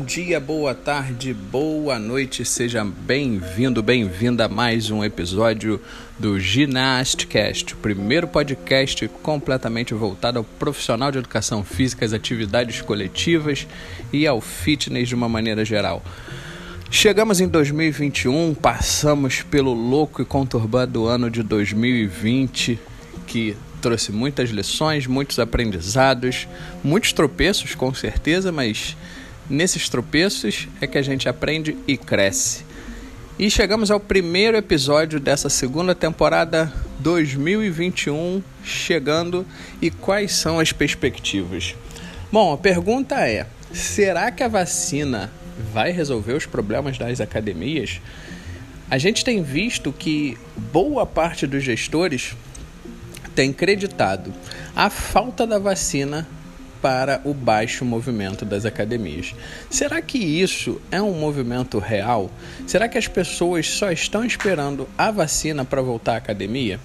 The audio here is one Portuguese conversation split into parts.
dia, boa tarde, boa noite, seja bem-vindo, bem-vinda a mais um episódio do Ginasticast, o primeiro podcast completamente voltado ao profissional de educação física, às atividades coletivas e ao fitness de uma maneira geral. Chegamos em 2021, passamos pelo louco e conturbado ano de 2020, que trouxe muitas lições, muitos aprendizados, muitos tropeços com certeza, mas nesses tropeços é que a gente aprende e cresce. E chegamos ao primeiro episódio dessa segunda temporada 2021 chegando e quais são as perspectivas? Bom, a pergunta é: será que a vacina vai resolver os problemas das academias? A gente tem visto que boa parte dos gestores tem creditado a falta da vacina para o baixo movimento das academias. Será que isso é um movimento real? Será que as pessoas só estão esperando a vacina para voltar à academia?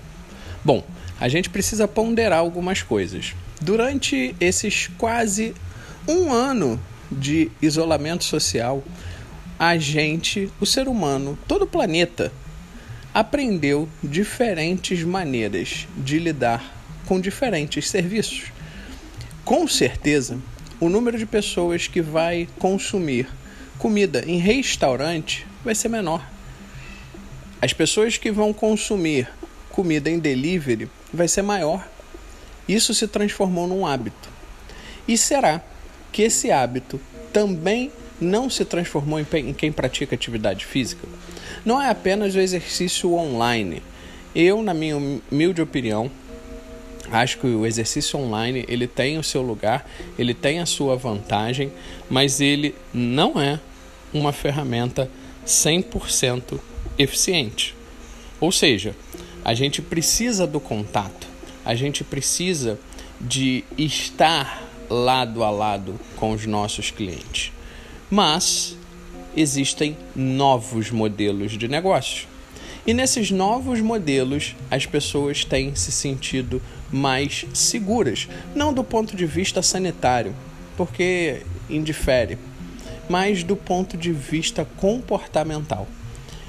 Bom, a gente precisa ponderar algumas coisas. Durante esses quase um ano de isolamento social, a gente, o ser humano, todo o planeta, aprendeu diferentes maneiras de lidar com diferentes serviços. Com certeza, o número de pessoas que vai consumir comida em restaurante vai ser menor. As pessoas que vão consumir comida em delivery vai ser maior. Isso se transformou num hábito. E será que esse hábito também não se transformou em quem pratica atividade física? Não é apenas o exercício online. Eu, na minha humilde opinião, acho que o exercício online ele tem o seu lugar, ele tem a sua vantagem, mas ele não é uma ferramenta 100% eficiente. Ou seja, a gente precisa do contato, a gente precisa de estar lado a lado com os nossos clientes. Mas existem novos modelos de negócio. E nesses novos modelos, as pessoas têm se sentido mais seguras, não do ponto de vista sanitário, porque indifere, mas do ponto de vista comportamental.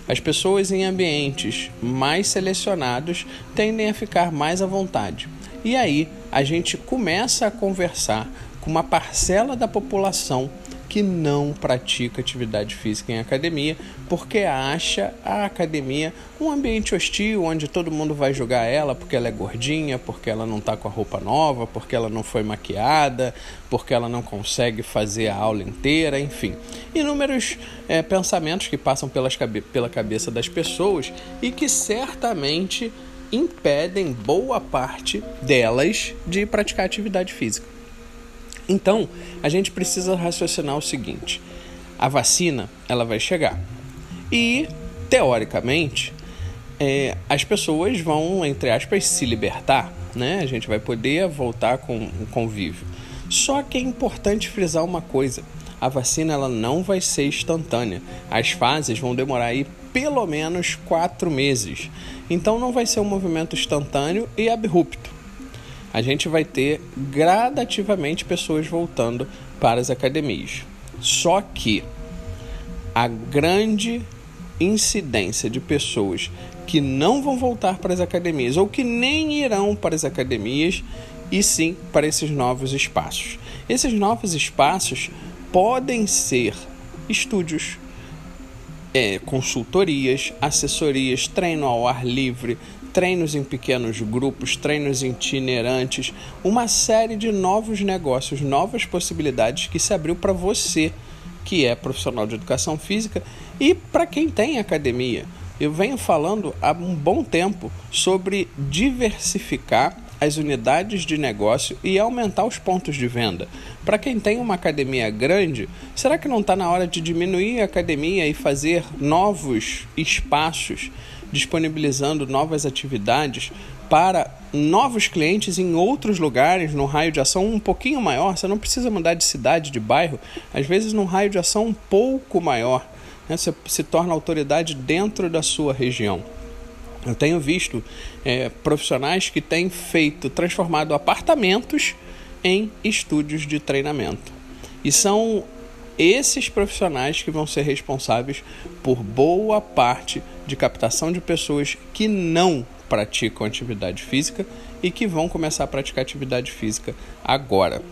As pessoas em ambientes mais selecionados tendem a ficar mais à vontade. E aí a gente começa a conversar com uma parcela da população que não pratica atividade física em academia porque acha a academia um ambiente hostil onde todo mundo vai jogar ela porque ela é gordinha, porque ela não está com a roupa nova, porque ela não foi maquiada, porque ela não consegue fazer a aula inteira, enfim. Inúmeros é, pensamentos que passam pelas, pela cabeça das pessoas e que certamente impedem boa parte delas de praticar atividade física. Então, a gente precisa raciocinar o seguinte: a vacina ela vai chegar e teoricamente é, as pessoas vão entre aspas se libertar, né? A gente vai poder voltar com o convívio. Só que é importante frisar uma coisa: a vacina ela não vai ser instantânea. As fases vão demorar aí pelo menos quatro meses. Então não vai ser um movimento instantâneo e abrupto a gente vai ter gradativamente pessoas voltando para as academias. Só que a grande incidência de pessoas que não vão voltar para as academias ou que nem irão para as academias e sim para esses novos espaços. Esses novos espaços podem ser estúdios, é, consultorias, assessorias, treino ao ar livre, treinos em pequenos grupos, treinos itinerantes, uma série de novos negócios, novas possibilidades que se abriu para você que é profissional de educação física e para quem tem academia. Eu venho falando há um bom tempo sobre diversificar as unidades de negócio e aumentar os pontos de venda. Para quem tem uma academia grande, será que não está na hora de diminuir a academia e fazer novos espaços disponibilizando novas atividades para novos clientes em outros lugares, no raio de ação um pouquinho maior. Você não precisa mudar de cidade, de bairro, às vezes num raio de ação um pouco maior. Né? Você se torna autoridade dentro da sua região. Eu tenho visto é, profissionais que têm feito, transformado apartamentos em estúdios de treinamento. E são esses profissionais que vão ser responsáveis por boa parte de captação de pessoas que não praticam atividade física e que vão começar a praticar atividade física agora.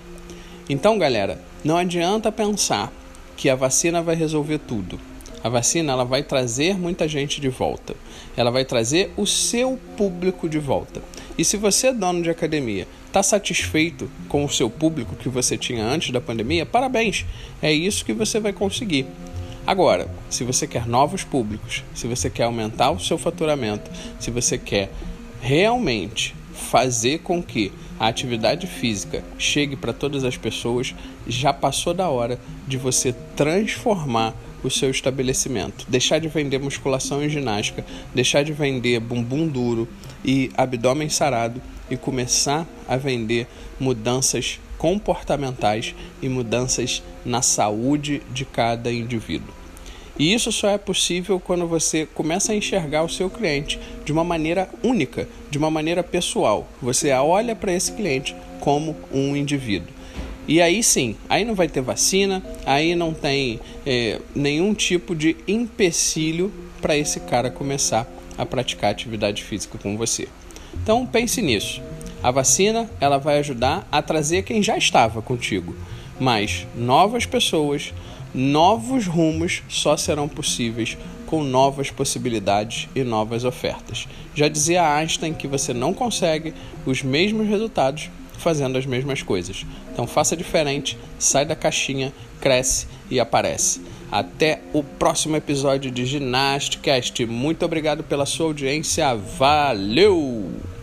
Então, galera, não adianta pensar que a vacina vai resolver tudo. A vacina ela vai trazer muita gente de volta. Ela vai trazer o seu público de volta. E se você é dono de academia, está satisfeito com o seu público que você tinha antes da pandemia, parabéns. É isso que você vai conseguir. Agora, se você quer novos públicos, se você quer aumentar o seu faturamento, se você quer realmente fazer com que a atividade física chegue para todas as pessoas, já passou da hora de você transformar o seu estabelecimento. Deixar de vender musculação e ginástica, deixar de vender bumbum duro e abdômen sarado e começar a vender mudanças comportamentais e mudanças na saúde de cada indivíduo. E isso só é possível quando você começa a enxergar o seu cliente de uma maneira única, de uma maneira pessoal. Você olha para esse cliente como um indivíduo. E aí sim, aí não vai ter vacina, aí não tem é, nenhum tipo de empecilho para esse cara começar a praticar atividade física com você. Então pense nisso. A vacina ela vai ajudar a trazer quem já estava contigo, mas novas pessoas, novos rumos só serão possíveis com novas possibilidades e novas ofertas. Já dizia Einstein que você não consegue os mesmos resultados fazendo as mesmas coisas. Então faça diferente, sai da caixinha, cresce e aparece. Até o próximo episódio de Ginasticast. Muito obrigado pela sua audiência. Valeu!